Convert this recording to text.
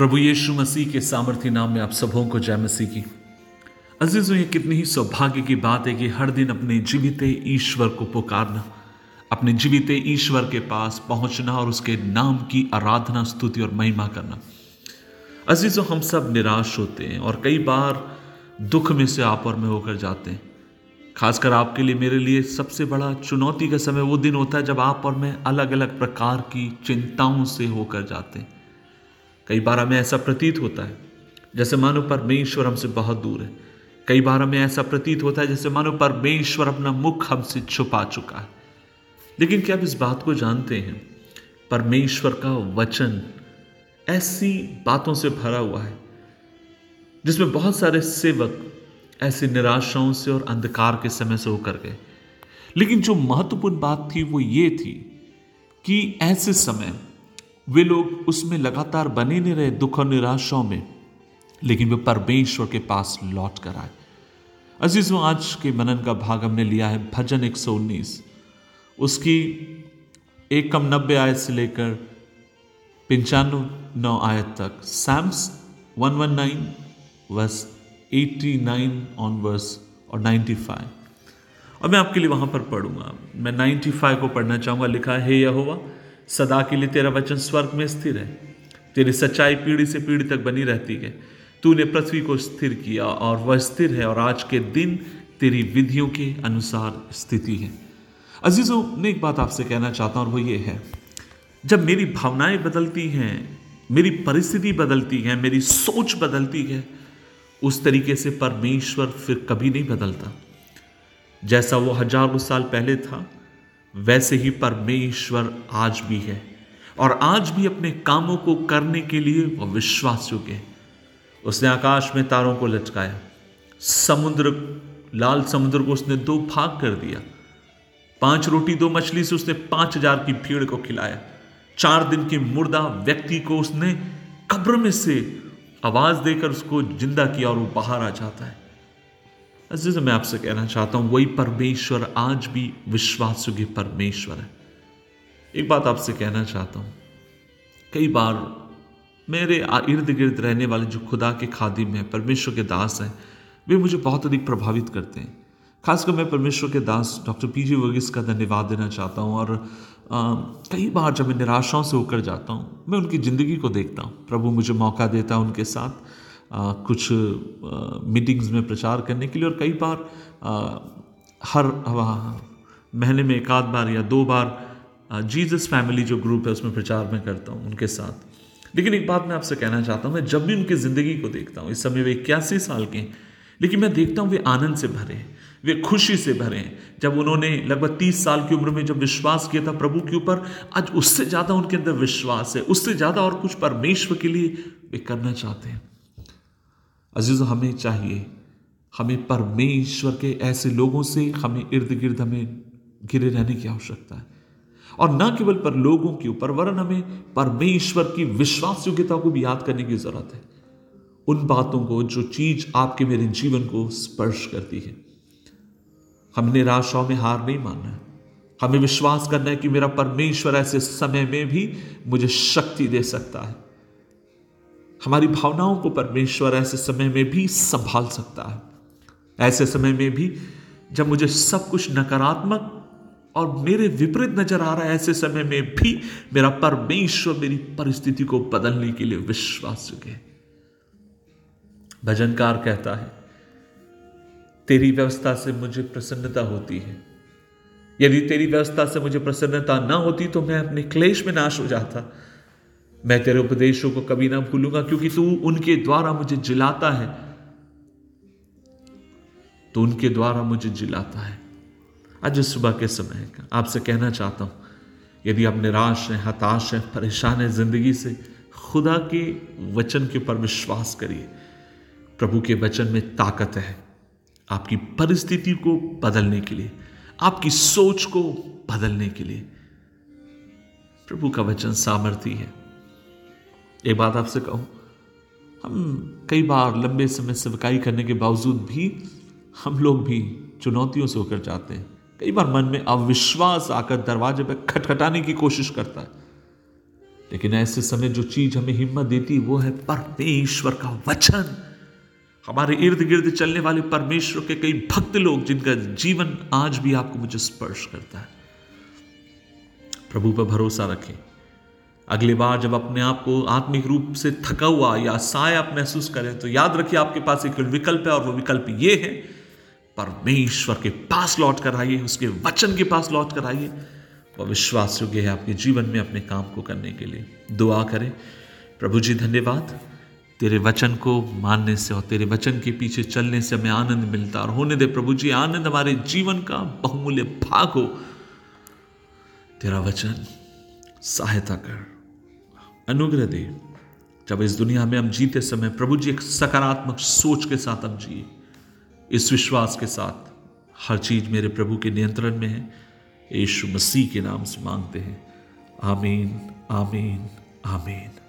प्रभु यीशु मसीह के सामर्थ्य नाम में आप सबों को जय मसीह की। अजीजों, ये कितनी ही सौभाग्य की बात है कि हर दिन अपने जीवित ईश्वर को पुकारना, अपने जीवित ईश्वर के पास पहुँचना और उसके नाम की आराधना, स्तुति और महिमा करना। अजीजों, हम सब निराश होते हैं और कई बार दुख में से आप और में होकर जाते हैं। खासकर आपके लिए मेरे लिए सबसे बड़ा चुनौती का समय वो दिन होता है जब आप और मैं अलग अलग प्रकार की चिंताओं से होकर जाते हैं। कई बार हमें ऐसा प्रतीत होता है, जैसे मानो परमेश्वर हमसे बहुत दूर है। कई बार हमें ऐसा प्रतीत होता है, जैसे मानो परमेश्वर अपना मुख हमसे छुपा चुका है। लेकिन क्या आप इस बात को जानते हैं? परमेश्वर का वचन ऐसी बातों से भरा हुआ है, जिसमें बहुत सारे सेवक ऐसी निराशाओं से और अंधकार के समय से होकर गए। लेकिन जो महत्वपूर्ण बात थी वो ये थी कि ऐसे समय वे लोग उसमें लगातार बने नहीं रहे दुख और निराशाओं में। लेकिन वे परमेश्वर के पास लौट कर आए। अजीजों आज के मनन का भाग हमने लिया है भजन 119 उसकी एक कम नब्बे आयत से लेकर पंचानवे नौ आयत तक। सैम्स 119 वर्स 89 ऑन वर्स और 95 और मैं आपके लिए वहाँ पर पढ़ूँगा। मैं 95 को पढ़ना चाहूँगा। लिखा है यहोवा सदा के लिए तेरा वचन स्वर्ग में स्थिर है। तेरी सच्चाई पीढ़ी से पीढ़ी तक बनी रहती है। तूने पृथ्वी को स्थिर किया और वह स्थिर है और आज के दिन तेरी विधियों के अनुसार स्थिति है। अजीजों, मैं एक बात आपसे कहना चाहता हूँ और वो ये है। जब मेरी भावनाएँ बदलती हैं, मेरी परिस्थिति बदलती है, मेरी सोच बदलती है, उस तरीके से परमेश्वर फिर कभी नहीं बदलता। जैसा वो हज़ारों साल पहले था वैसे ही परमेश्वर आज भी है और आज भी अपने कामों को करने के लिए वह विश्वास योग्य है। उसने आकाश में तारों को लचकाया समुद्र, लाल समुद्र को उसने दो भाग कर दिया। पाँच रोटी, दो मछली से उसने पाँच हज़ार की भीड़ को खिलाया। चार दिन के मुर्दा व्यक्ति को उसने कब्र में से आवाज़ देकर उसको ज़िंदा किया और वो बाहर आ जाता है। अज़ीज़ मैं आपसे कहना चाहता हूँ वही परमेश्वर आज भी विश्वास योग्य परमेश्वर है। एक बात आपसे कहना चाहता हूँ कई बार मेरे इर्द गिर्द रहने वाले जो खुदा के खादिम हैं परमेश्वर के दास हैं वे मुझे बहुत अधिक प्रभावित करते हैं। खासकर मैं परमेश्वर के दास डॉक्टर पी जी वर्गीस का धन्यवाद देना चाहता हूँ और आ, कई बार जब मैं निराशाओं से होकर जाता हूँ मैं उनकी ज़िंदगी को देखता हूँ। प्रभु मुझे मौका देता है उनके साथ। कुछ मीटिंग्स में प्रचार करने के लिए और कई बार हर महीने में एक आध बार या दो बार जीसस फैमिली जो ग्रुप है उसमें प्रचार मैं करता हूँ उनके साथ। लेकिन एक बात मैं आपसे कहना चाहता हूँ, मैं जब भी उनकी ज़िंदगी को देखता हूँ, इस समय वे इक्यासी साल के हैं, लेकिन मैं देखता हूँ वे आनंद से भरे हैं, वे खुशी से भरे हैं। जब उन्होंने लगभग तीस साल की उम्र में जब विश्वास किया था प्रभु के ऊपर, आज उससे ज़्यादा उनके अंदर विश्वास है, उससे ज़्यादा और कुछ परमेश्वर के लिए वे करना चाहते हैं। अज़ीज़, हमें चाहिए, हमें परमेश्वर के ऐसे लोगों से हमें इर्द गिर्द हमें घिरे रहने की आवश्यकता है। और न केवल पर लोगों के ऊपर, वरन हमें परमेश्वर की विश्वास योग्यता को भी याद करने की ज़रूरत है। उन बातों को, जो चीज़ आपके मेरे जीवन को स्पर्श करती है। हमें निराशाओं में हार नहीं मानना है हमें विश्वास करना है कि मेरा परमेश्वर ऐसे समय में भी मुझे शक्ति दे सकता है। हमारी भावनाओं को परमेश्वर ऐसे समय में भी संभाल सकता है। ऐसे समय में भी जब मुझे सब कुछ नकारात्मक और मेरे विपरीत नज़र आ रहा है, ऐसे समय में भी मेरा परमेश्वर मेरी परिस्थिति को बदलने के लिए विश्वास है भजनकार कहता है, तेरी व्यवस्था से मुझे प्रसन्नता होती है। यदि तेरी व्यवस्था से मुझे प्रसन्नता ना होती तो मैं अपने क्लेश में नाश हो जाता। मैं तेरे उपदेशों को कभी ना भूलूँगा, क्योंकि तू उनके द्वारा मुझे जिलाता है। तो उनके द्वारा मुझे जिलाता है। आज सुबह के समय का आपसे कहना चाहता हूँ, यदि आप निराश हैं, हताश हैं, परेशान हैं ज़िंदगी से, खुदा के वचन के ऊपर विश्वास करिए। प्रभु के वचन में ताकत है आपकी परिस्थिति को बदलने के लिए, आपकी सोच को बदलने के लिए। प्रभु का वचन सामर्थ्य है। एक बात आपसे कहूँ, हम कई बार लंबे समय सेवकाई करने के बावजूद भी हम लोग भी चुनौतियों से होकर जाते हैं। कई बार मन में अविश्वास आकर दरवाजे पर खटखटाने की कोशिश करता है। लेकिन ऐसे समय जो चीज़ हमें हिम्मत देती वो है परमेश्वर का वचन। हमारे इर्द गिर्द चलने वाले परमेश्वर के कई भक्त लोग, जिनका जीवन आज भी आपको मुझे स्पर्श करता है। प्रभु पर भरोसा रखें। अगली बार जब अपने आप को आत्मिक रूप से थका हुआ या साय आप महसूस करें तो याद रखिए आपके पास एक विकल्प है और वो विकल्प ये है, परमेश्वर के पास लौट कर आइए, उसके वचन के पास लौट कर आइए। वह विश्वास योग्य है आपके जीवन में अपने काम को करने के लिए। दुआ करें, प्रभु जी धन्यवाद। तेरे वचन को मानने से और तेरे वचन के पीछे चलने से हमें आनंद मिलता और होने दे प्रभु जी, आनंद हमारे जीवन का बहुमूल्य भाग हो। तेरा वचन सहायता कर। अनुग्रह दे। जब इस दुनिया में हम जीते समय प्रभु जी एक सकारात्मक सोच के साथ हम जिए, इस विश्वास के साथ हर चीज़ मेरे प्रभु के नियंत्रण में है। यीशु मसीह के नाम से मांगते हैं। आमीन आमीन आमीन।